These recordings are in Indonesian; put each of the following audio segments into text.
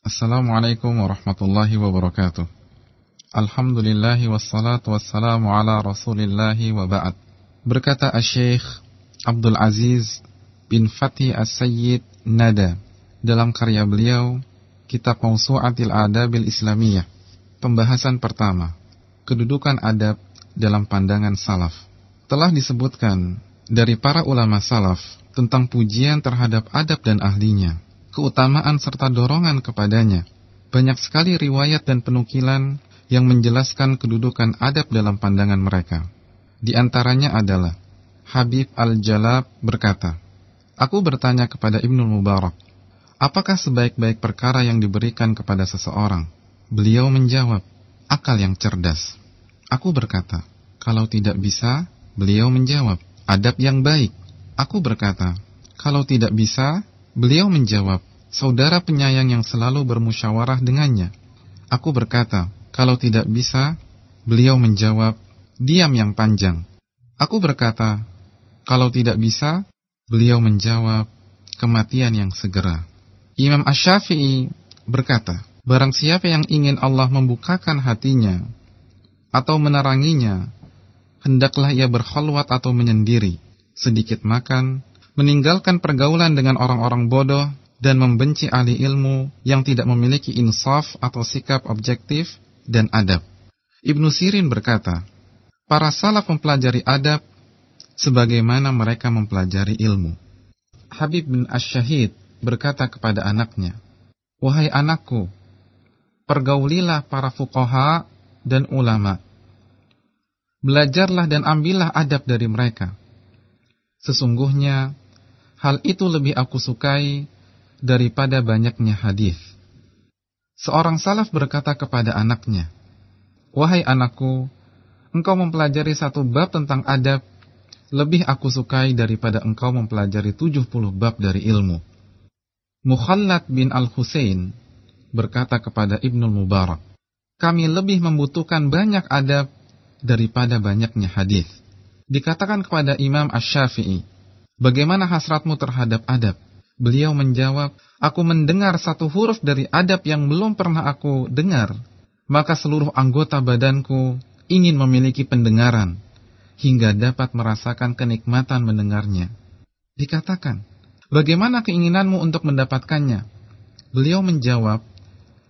Assalamualaikum warahmatullahi wabarakatuh. Alhamdulillahi wassalatu wassalamu ala rasulillahi wa ba'd. Berkata Syekh Abdul Aziz bin Fatih As-Sayyid Nada dalam karya beliau Kitab Mausu'atil Adabil Islamiyah. Pembahasan pertama, kedudukan adab dalam pandangan salaf. Telah disebutkan dari para ulama salaf tentang pujian terhadap adab dan ahlinya, keutamaan serta dorongan kepadanya. Banyak sekali riwayat dan penukilan yang menjelaskan kedudukan adab dalam pandangan mereka. Di antaranya adalah Habib Al-Jalab berkata, Aku bertanya kepada Ibnu Mubarak, apakah sebaik-baik perkara yang diberikan kepada seseorang? Beliau menjawab, akal yang cerdas. Aku berkata, kalau tidak bisa, beliau menjawab, adab yang baik. Aku berkata, kalau tidak bisa, beliau menjawab, saudara penyayang yang selalu bermusyawarah dengannya. Aku berkata, kalau tidak bisa, beliau menjawab, diam yang panjang. Aku berkata, kalau tidak bisa, beliau menjawab, kematian yang segera. Imam Ash-Syafi'i berkata, barang siapa yang ingin Allah membukakan hatinya atau meneranginya, hendaklah ia berkhulwat atau menyendiri, sedikit makan, meninggalkan pergaulan dengan orang-orang bodoh, dan membenci ahli ilmu yang tidak memiliki insaf atau sikap objektif dan adab. Ibnu Sirin berkata, para salaf mempelajari adab sebagaimana mereka mempelajari ilmu. Habib bin Ash-Shahid berkata kepada anaknya, Wahai anakku, pergaulilah para fuqaha dan ulama. Belajarlah dan ambillah adab dari mereka. Sesungguhnya, hal itu lebih aku sukai daripada banyaknya hadis. Seorang salaf berkata kepada anaknya, Wahai anakku, engkau mempelajari satu bab tentang adab, lebih aku sukai daripada engkau mempelajari 70 bab dari ilmu. Mukhallad bin Al-Husain berkata kepada Ibnu Mubarak, kami lebih membutuhkan banyak adab daripada banyaknya hadis. Dikatakan kepada Imam Ash-Syafi'i, bagaimana hasratmu terhadap adab? Beliau menjawab, aku mendengar satu huruf dari adab yang belum pernah aku dengar, maka seluruh anggota badanku ingin memiliki pendengaran, hingga dapat merasakan kenikmatan mendengarnya. Dikatakan, bagaimana keinginanmu untuk mendapatkannya? Beliau menjawab,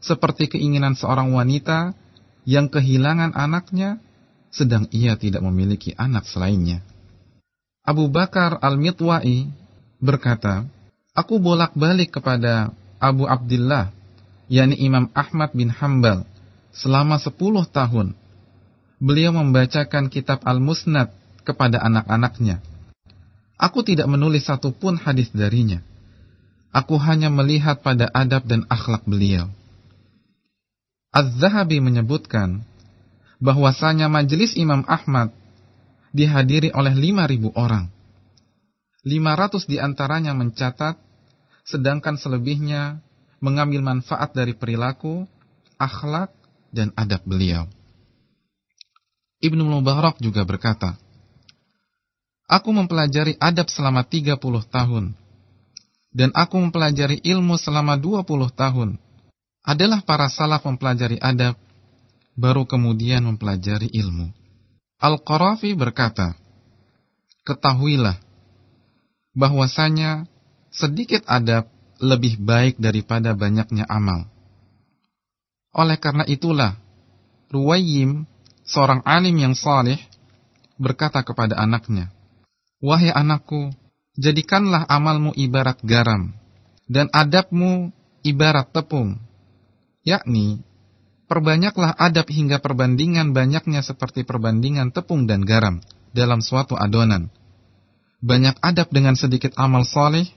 seperti keinginan seorang wanita yang kehilangan anaknya, sedang ia tidak memiliki anak selainnya. Abu Bakar Al-Mitwa'i berkata, Aku bolak-balik kepada Abu Abdullah, yakni Imam Ahmad bin Hambal, selama 10 tahun. Beliau membacakan kitab Al-Musnad kepada anak-anaknya. Aku tidak menulis satupun hadis darinya. Aku hanya melihat pada adab dan akhlak beliau. Az-Zahabi menyebutkan bahwasanya majelis Imam Ahmad dihadiri oleh 5000 orang. 500 di antaranya mencatat, sedangkan selebihnya mengambil manfaat dari perilaku, akhlak, dan adab beliau. Ibnu Mubarak juga berkata, Aku mempelajari adab selama 30 tahun, dan aku mempelajari ilmu selama 20 tahun. Adalah para salaf mempelajari adab, baru kemudian mempelajari ilmu. Al-Qarafi berkata, Ketahuilah, bahwasanya sedikit adab lebih baik daripada banyaknya amal. Oleh karena itulah, Ruwayyim, seorang alim yang saleh, berkata kepada anaknya, Wahai anakku, jadikanlah amalmu ibarat garam, dan adabmu ibarat tepung. Yakni, perbanyaklah adab hingga perbandingan banyaknya seperti perbandingan tepung dan garam dalam suatu adonan banyak adab dengan sedikit amal soleh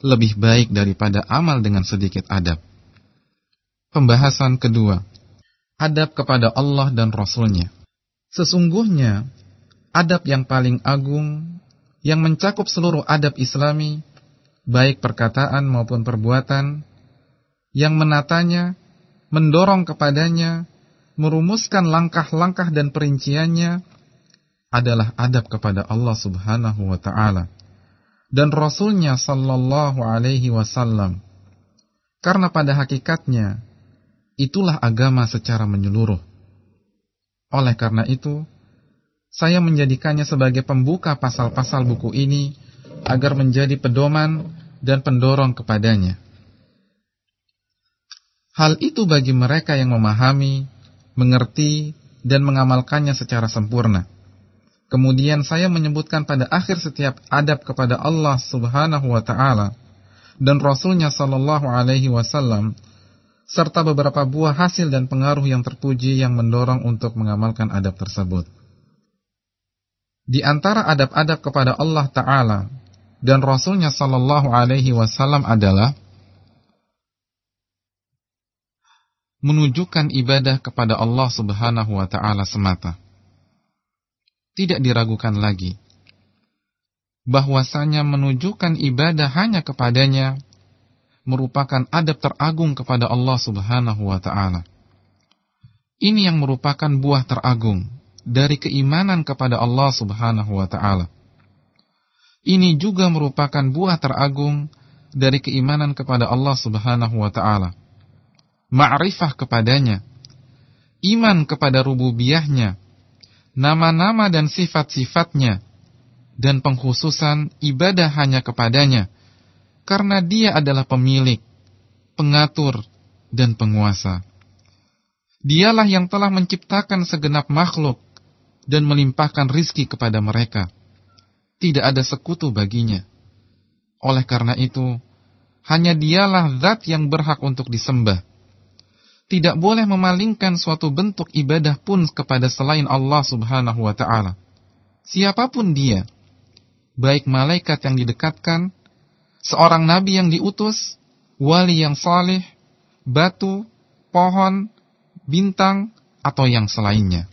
lebih baik daripada amal dengan sedikit adab. Pembahasan kedua, adab kepada Allah dan Rasulnya. Sesungguhnya, adab yang paling agung, yang mencakup seluruh adab islami, baik perkataan maupun perbuatan, yang menatanya, mendorong kepadanya, merumuskan langkah-langkah dan perinciannya, adalah adab kepada Allah Subhanahu wa taala dan Rasulnya sallallahu alaihi wasallam. Karena pada hakikatnya, itulah agama secara menyeluruh. Oleh karena itu, saya menjadikannya sebagai pembuka pasal-pasal buku ini agar menjadi pedoman dan pendorong kepadanya. Hal itu bagi mereka yang memahami, mengerti, dan mengamalkannya secara sempurna. Kemudian saya menyebutkan pada akhir setiap adab kepada Allah Subhanahu wa taala dan Rasulnya Shallallahu alaihi wasallam serta beberapa buah hasil dan pengaruh yang terpuji yang mendorong untuk mengamalkan adab tersebut. Di antara adab-adab kepada Allah Ta'ala dan Rasulnya Sallallahu Alaihi Wasallam adalah menunjukkan ibadah kepada Allah Subhanahu Wa Ta'ala semata. Tidak diragukan lagi bahwasanya menunjukkan ibadah hanya kepadanya merupakan adab teragung kepada Allah Subhanahu wa taala. Ini yang merupakan buah teragung dari keimanan kepada Allah Subhanahu wa taala. Ini juga merupakan buah teragung dari keimanan kepada Allah Subhanahu wa taala. Ma'rifah kepadanya, iman kepada rububiyahnya, nama-nama dan sifat-sifatnya, dan pengkhususan ibadah hanya kepadanya, karena dia adalah pemilik, pengatur, dan penguasa. Dialah yang telah menciptakan segenap makhluk, dan melimpahkan rizki kepada mereka. Tidak ada sekutu baginya. Oleh karena itu, hanya dialah zat yang berhak untuk disembah. Tidak boleh memalingkan suatu bentuk ibadah pun kepada selain Allah subhanahu wa ta'ala. Siapa pun dia, baik malaikat yang didekatkan, seorang nabi yang diutus, wali yang saleh, batu, pohon, bintang, atau yang selainnya.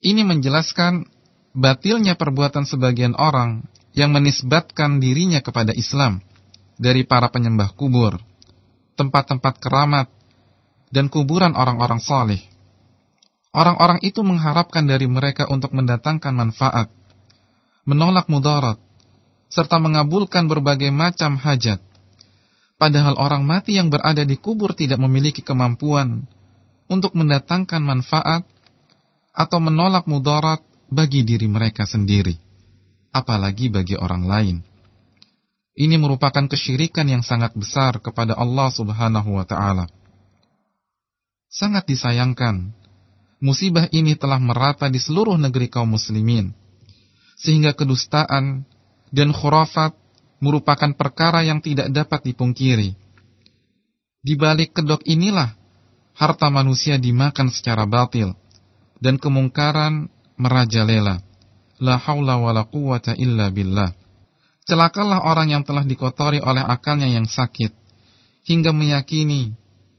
Ini menjelaskan batilnya perbuatan sebagian orang yang menisbatkan dirinya kepada Islam dari para penyembah kubur, tempat-tempat keramat, dan kuburan orang-orang saleh. Orang-orang itu mengharapkan dari mereka untuk mendatangkan manfaat, menolak mudarat, serta mengabulkan berbagai macam hajat. Padahal orang mati yang berada di kubur tidak memiliki kemampuan untuk mendatangkan manfaat atau menolak mudarat bagi diri mereka sendiri, apalagi bagi orang lain. Ini merupakan kesyirikan yang sangat besar kepada Allah Subhanahu wa taala. Sangat disayangkan, musibah ini telah merata di seluruh negeri kaum muslimin, sehingga kedustaan dan khurafat merupakan perkara yang tidak dapat dipungkiri. Di balik kedok inilah harta manusia dimakan secara batil dan kemungkaran merajalela. La haula wa la quwata illa billah. Celakalah orang yang telah dikotori oleh akalnya yang sakit, hingga meyakini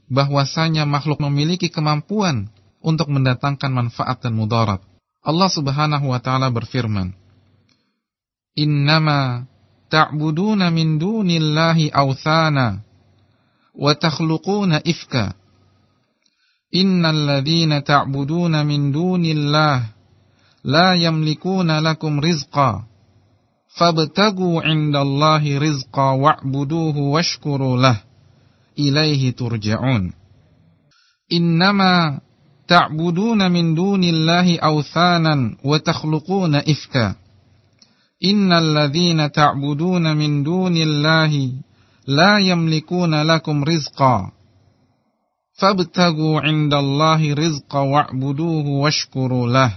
bahwasanya makhluk memiliki kemampuan untuk mendatangkan manfaat dan mudarat. Allah subhanahu wa ta'ala berfirman, Innama ta'buduna min dunillahi awthana, wa takhluquna ifka, Innal ladzina ta'buduna min dunillah la yamlikuna lakum rizqa. Fabtagu 'indallahi rizqa wa'buduhu washkuru lah ilaihi turja'un Innama ta'buduna min dunillahi awthanan wa takhluquna ifka Innal ladzina ta'buduna min dunillahi la yamlikuna lakum rizqa Fabtagu indallahi rizqa wa'buduhu washkuru lah.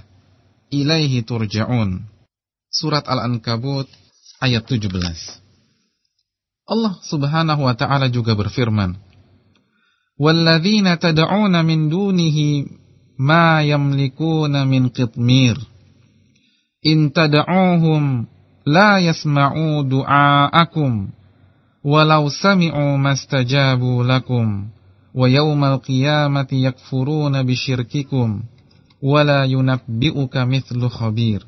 Ilaihi turja'un. Surat Al-Ankabut ayat 17. Allah Subhanahu wa taala juga berfirman, "Walladzina min dunihi ma min qitmir. In tad'uuhum la yasma'u du'aakum walau sami'u mastajabu lakum." wa qiyamati yakfuruna bisyirkikum wala yunabbi'uka mithlu khabir.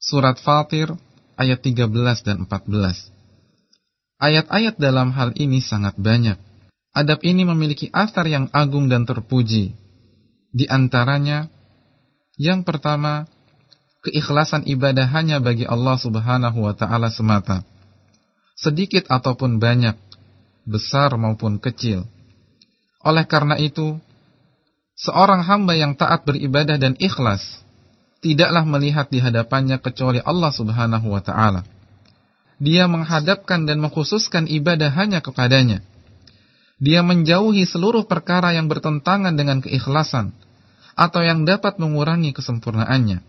Surat Fatir ayat 13 dan 14. Ayat-ayat dalam hal ini sangat banyak. Adab ini memiliki asar yang agung dan terpuji. Di antaranya, yang pertama, keikhlasan ibadah hanya bagi Allah Subhanahu wa taala semata. Sedikit ataupun banyak, besar maupun kecil. Oleh karena itu, seorang hamba yang taat beribadah dan ikhlas tidaklah melihat di hadapannya kecuali Allah Subhanahu wa taala. Dia menghadapkan dan mengkhususkan ibadah hanya kepadanya. Dia menjauhi seluruh perkara yang bertentangan dengan keikhlasan atau yang dapat mengurangi kesempurnaannya.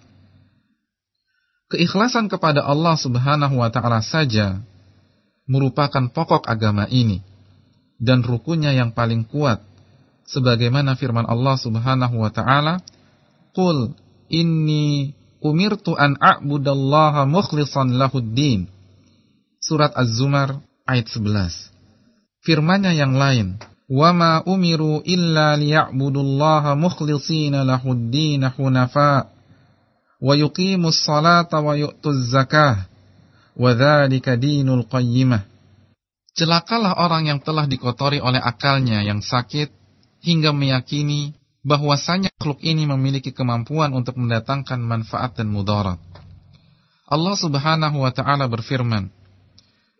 Keikhlasan kepada Allah Subhanahu wa taala saja merupakan pokok agama ini dan rukunnya yang paling kuat sebagaimana firman Allah Subhanahu wa taala Qul inni umirtu an a'budallaha mukhlishan lahuddin Surat Az-Zumar ayat 11 Firmannya yang lain وَمَا أُمِرُوا إِلَّا لِيَعْبُدُوا اللَّهَ مُخْلِصِينَ لَهُ الدِّينَ حُنَفَاءَ وَيُقِيمُوا الصَّلَاةَ وَيُؤْتُوا الزَّكَاةَ وَذَلِكَ دِينُ الْقَيِّمَةِ Celakalah orang yang telah dikotori oleh akalnya yang sakit hingga meyakini bahwasanya makhluk ini memiliki kemampuan untuk mendatangkan manfaat dan mudarat. Allah Subhanahu wa taala berfirman,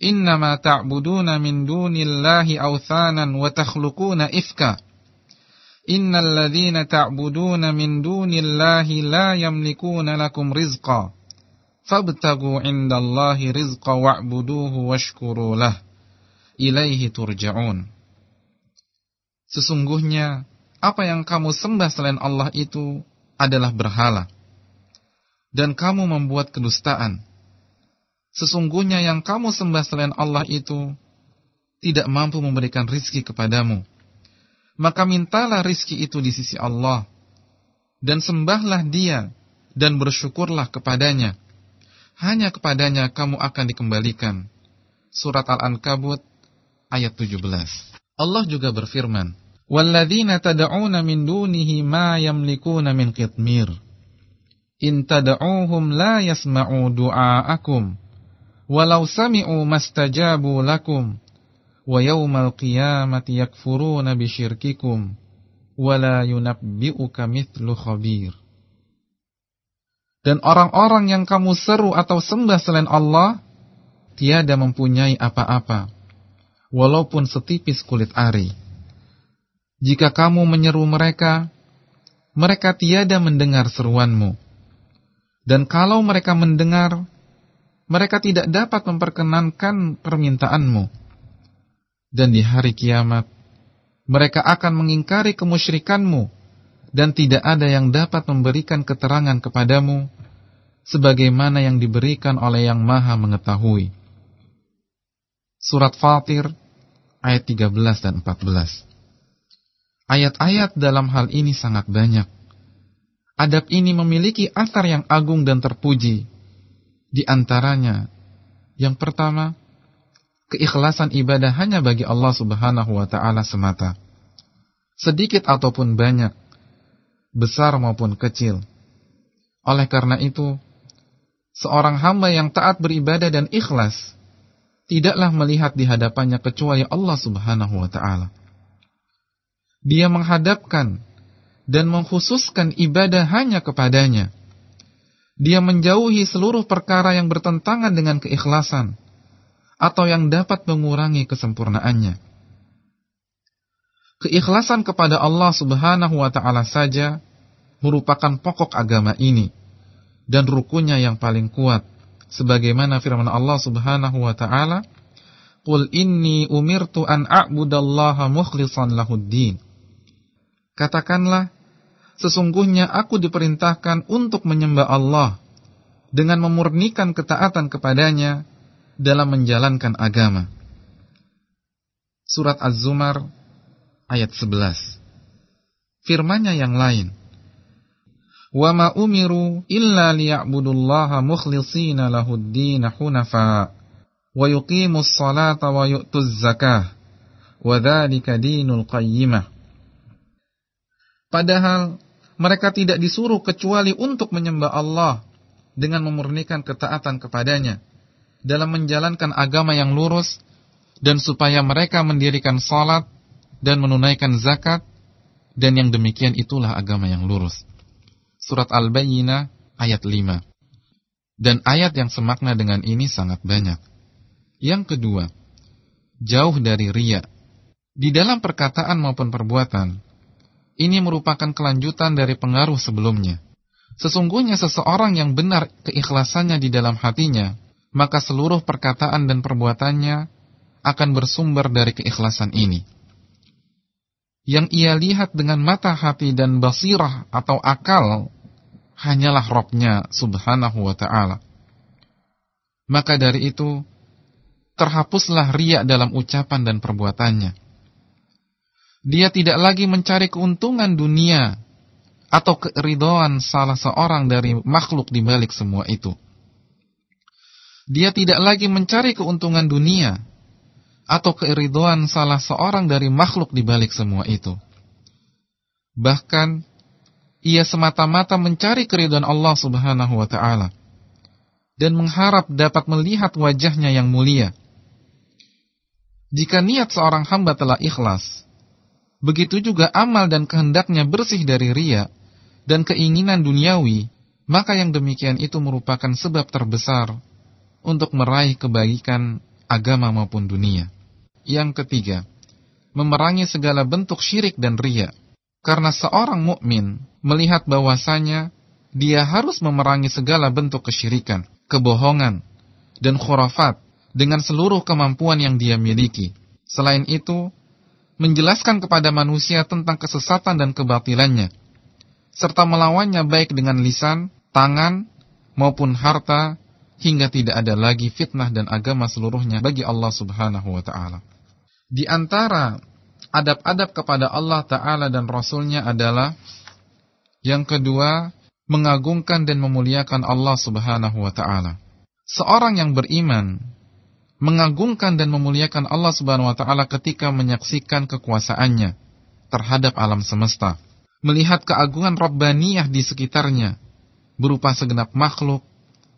"Innama ta'buduna min dunillahi awthanan wa takhluquna ifka." Innal ladzina ta'buduna min dunillahi la yamlikuna lakum rizqa. Fabtagu 'indallahi rizqa wa'buduhu washkuru lahu ilaihi turja'un. Sesungguhnya apa yang kamu sembah selain Allah itu adalah berhala. Dan kamu membuat kedustaan. Sesungguhnya yang kamu sembah selain Allah itu tidak mampu memberikan rizki kepadamu. Maka mintalah rizki itu di sisi Allah. Dan sembahlah dia dan bersyukurlah kepadanya. Hanya kepadanya kamu akan dikembalikan. Surat Al-Ankabut ayat 17. Allah juga berfirman, "Walladzina tad'una min dunihi ma yamlikuna min qitmir. In tad'uuhum la yasma'u du'aakum, walau sami'u mastajabu lakum, wa yawmal qiyamati yakfuruna bisyirkikum, wa la yunabbi'uka mithlu khabir." Dan orang-orang yang kamu seru atau sembah selain Allah tiada mempunyai apa-apa walaupun setipis kulit ari. Jika kamu menyeru mereka, mereka tiada mendengar seruanmu. Dan kalau mereka mendengar, mereka tidak dapat memperkenankan permintaanmu. Dan di hari kiamat, mereka akan mengingkari kemusyrikanmu, dan tidak ada yang dapat memberikan keterangan kepadamu, sebagaimana yang diberikan oleh yang maha mengetahui. Surat Fatir ayat 13 dan 14. Ayat-ayat dalam hal ini sangat banyak. Adab ini memiliki asar yang agung dan terpuji. Di antaranya, yang pertama, keikhlasan ibadah hanya bagi Allah Subhanahu wa taala semata. Sedikit ataupun banyak, besar maupun kecil. Oleh karena itu, seorang hamba yang taat beribadah dan ikhlas tidaklah melihat di hadapannya kecuali Allah Subhanahu wa taala. Dia menghadapkan dan mengkhususkan ibadah hanya kepadanya. Dia menjauhi seluruh perkara yang bertentangan dengan keikhlasan atau yang dapat mengurangi kesempurnaannya. Keikhlasan kepada Allah Subhanahu wa taala saja merupakan pokok agama ini dan rukunnya yang paling kuat sebagaimana firman Allah Subhanahu wa taala Qul inni umirtu an a'budallaha mukhlishan lahuddin Katakanlah sesungguhnya aku diperintahkan untuk menyembah Allah dengan memurnikan ketaatan kepadanya dalam menjalankan agama. Surat Az-Zumar ayat 11 Firmannya yang lain. Wa ma umiru illa liya'budullaha mukhlishina lahud-din hunafa wa yuqimus salata wa dzalika dinul qayyimah. Padahal mereka tidak disuruh kecuali untuk menyembah Allah dengan memurnikan ketaatan kepadanya dalam menjalankan agama yang lurus dan supaya mereka mendirikan salat dan menunaikan zakat dan yang demikian itulah agama yang lurus surat Al-Bayyinah ayat 5. Dan ayat yang semakna dengan ini sangat banyak. Yang kedua, jauh dari ria. Di dalam perkataan maupun perbuatan, ini merupakan kelanjutan dari pengaruh sebelumnya. Sesungguhnya seseorang yang benar keikhlasannya di dalam hatinya, maka seluruh perkataan dan perbuatannya akan bersumber dari keikhlasan ini. Yang ia lihat dengan mata hati dan basirah atau akal hanyalah Robnya subhanahu wa ta'ala. Maka dari itu, terhapuslah riak dalam ucapan dan perbuatannya. Dia tidak lagi mencari keuntungan dunia atau keridoan salah seorang dari makhluk di balik semua itu. Dia tidak lagi mencari keuntungan dunia atau keridoan salah seorang dari makhluk di balik semua itu. Bahkan ia semata-mata mencari keriduan Allah Subhanahu wa taala dan mengharap dapat melihat wajahnya yang mulia jika niat seorang hamba telah ikhlas, begitu juga amal dan kehendaknya bersih dari ria dan keinginan duniawi, maka yang demikian itu merupakan sebab terbesar untuk meraih kebaikan agama maupun dunia. Yang ketiga, memerangi segala bentuk syirik dan ria. Karena seorang mukmin melihat bahwasanya dia harus memerangi segala bentuk kesyirikan, kebohongan, dan khurafat dengan seluruh kemampuan yang dia miliki. Selain itu, menjelaskan kepada manusia tentang kesesatan dan kebatilannya, serta melawannya baik dengan lisan, tangan, maupun harta, hingga tidak ada lagi fitnah dan agama seluruhnya bagi Allah Subhanahu wa Ta'ala. Di antara adab-adab kepada Allah Ta'ala dan Rasulnya adalah yang kedua, mengagungkan dan memuliakan Allah Subhanahu wa Ta'ala. Seorang yang beriman mengagungkan dan memuliakan Allah Subhanahu wa taala ketika menyaksikan kekuasaannya terhadap alam semesta, melihat keagungan Rabbaniyah di sekitarnya berupa segenap makhluk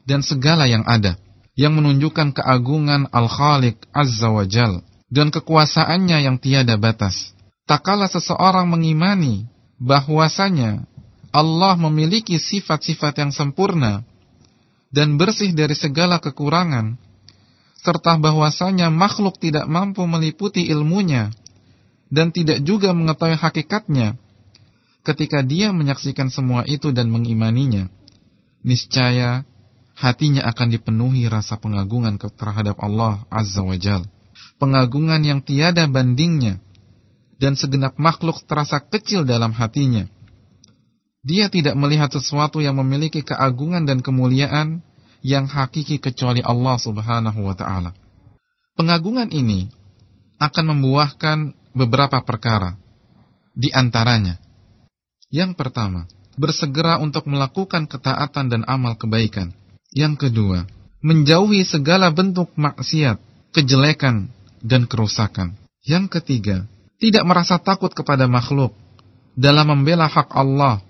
dan segala yang ada yang menunjukkan keagungan Al-Khaliq Azza wa Jal dan kekuasaannya yang tiada batas. Tak kala seseorang mengimani bahwasanya Allah memiliki sifat-sifat yang sempurna dan bersih dari segala kekurangan, serta bahwasanya makhluk tidak mampu meliputi ilmunya dan tidak juga mengetahui hakikatnya ketika dia menyaksikan semua itu dan mengimaninya. Niscaya hatinya akan dipenuhi rasa pengagungan terhadap Allah Azza wa Jal. Pengagungan yang tiada bandingnya dan segenap makhluk terasa kecil dalam hatinya. Dia tidak melihat sesuatu yang memiliki keagungan dan kemuliaan yang hakiki kecuali Allah Subhanahu wa taala. Pengagungan ini akan membuahkan beberapa perkara. Di antaranya, yang pertama, bersegera untuk melakukan ketaatan dan amal kebaikan. Yang kedua, menjauhi segala bentuk maksiat, kejelekan, dan kerusakan. Yang ketiga, tidak merasa takut kepada makhluk dalam membela hak Allah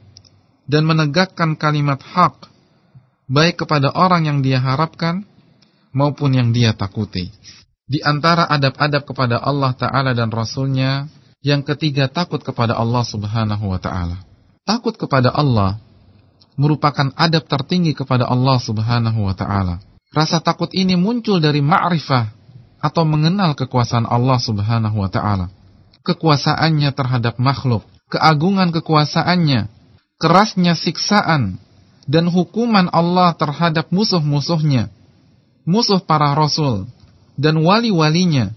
dan menegakkan kalimat hak baik kepada orang yang dia harapkan maupun yang dia takuti. Di antara adab-adab kepada Allah Ta'ala dan Rasulnya, yang ketiga takut kepada Allah Subhanahu Wa Ta'ala. Takut kepada Allah merupakan adab tertinggi kepada Allah Subhanahu Wa Ta'ala. Rasa takut ini muncul dari ma'rifah atau mengenal kekuasaan Allah Subhanahu Wa Ta'ala. Kekuasaannya terhadap makhluk, keagungan kekuasaannya, kerasnya siksaan dan hukuman Allah terhadap musuh-musuhnya, musuh para rasul dan wali-walinya,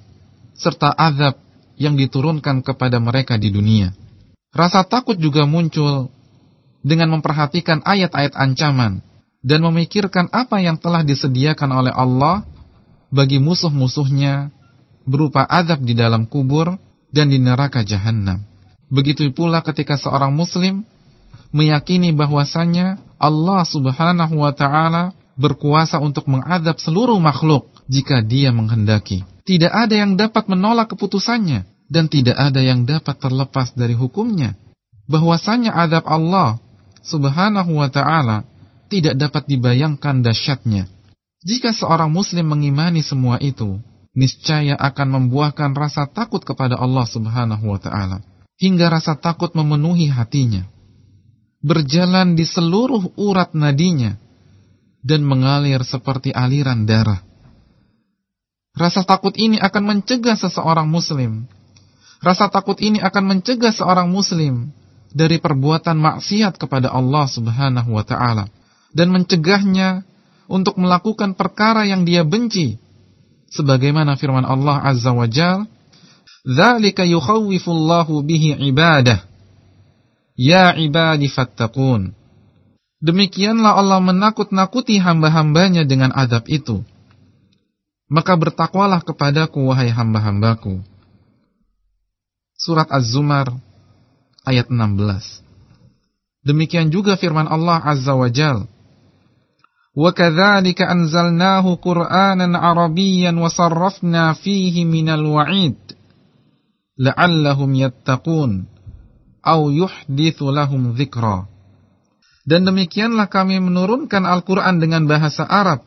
serta azab yang diturunkan kepada mereka di dunia. Rasa takut juga muncul dengan memperhatikan ayat-ayat ancaman dan memikirkan apa yang telah disediakan oleh Allah bagi musuh-musuhnya berupa azab di dalam kubur dan di neraka jahanam. Begitu pula ketika seorang muslim meyakini bahwasannya Allah Subhanahu wa taala berkuasa untuk mengadab seluruh makhluk jika Dia menghendaki. Tidak ada yang dapat menolak keputusannya dan tidak ada yang dapat terlepas dari hukumnya. Bahwasanya adab Allah Subhanahu wa taala tidak dapat dibayangkan dahsyatnya. Jika seorang muslim mengimani semua itu, niscaya akan membuahkan rasa takut kepada Allah Subhanahu wa taala hingga rasa takut memenuhi hatinya berjalan di seluruh urat nadinya dan mengalir seperti aliran darah. Rasa takut ini akan mencegah seseorang muslim. Rasa takut ini akan mencegah seorang muslim dari perbuatan maksiat kepada Allah Subhanahu wa taala dan mencegahnya untuk melakukan perkara yang dia benci. Sebagaimana firman Allah Azza wa Jalla, "Dzalika yukhawwifullahu bihi ibadah." Ya ibadi fattaqun. Demikianlah Allah menakut-nakuti hamba-hambanya dengan adab itu. Maka bertakwalah kepadaku wahai hamba-hambaku. Surat Az-Zumar ayat 16. Demikian juga firman Allah Azza wa Jal. وَكَذَلِكَ أَنزَلْنَاهُ قُرْآنًا عَرَبِيًّا وَصَرَّفْنَا فِيهِ مِنَ الْوَعِيدِ لَعَلَّهُمْ يَتَّقُونَ au yuhditsu lahum dzikra. Dan demikianlah kami menurunkan Al-Qur'an dengan bahasa Arab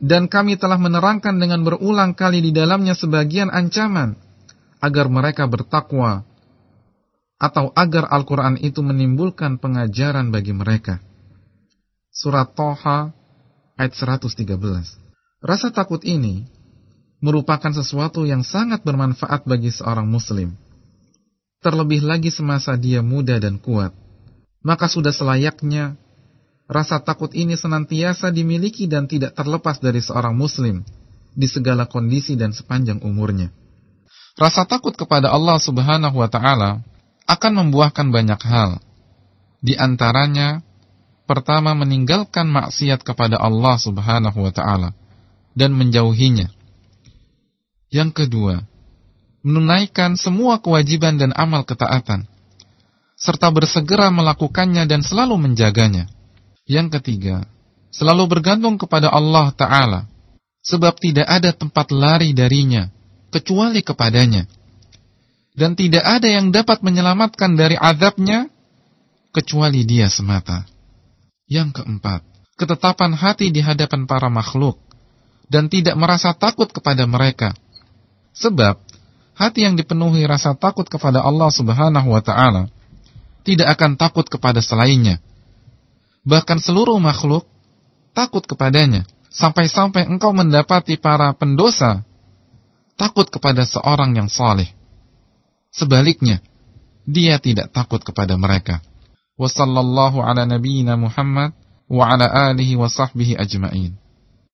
dan kami telah menerangkan dengan berulang kali di dalamnya sebagian ancaman agar mereka bertakwa atau agar Al-Qur'an itu menimbulkan pengajaran bagi mereka. Surat Toha ayat 113. Rasa takut ini merupakan sesuatu yang sangat bermanfaat bagi seorang muslim. Terlebih lagi semasa dia muda dan kuat. Maka sudah selayaknya rasa takut ini senantiasa dimiliki dan tidak terlepas dari seorang muslim di segala kondisi dan sepanjang umurnya. Rasa takut kepada Allah Subhanahu wa taala akan membuahkan banyak hal. Di antaranya, pertama meninggalkan maksiat kepada Allah Subhanahu wa taala dan menjauhinya. Yang kedua, menunaikan semua kewajiban dan amal ketaatan serta bersegera melakukannya dan selalu menjaganya. Yang ketiga, selalu bergantung kepada Allah taala sebab tidak ada tempat lari darinya kecuali kepadanya dan tidak ada yang dapat menyelamatkan dari azabnya kecuali dia semata. Yang keempat, ketetapan hati di hadapan para makhluk dan tidak merasa takut kepada mereka. Sebab hati yang dipenuhi rasa takut kepada Allah Subhanahu wa taala tidak akan takut kepada selainnya. Bahkan seluruh makhluk takut kepadanya sampai-sampai engkau mendapati para pendosa takut kepada seorang yang saleh. Sebaliknya, dia tidak takut kepada mereka. Wassallallahu ala nabiyyina Muhammad wa ala alihi wa ajma'in.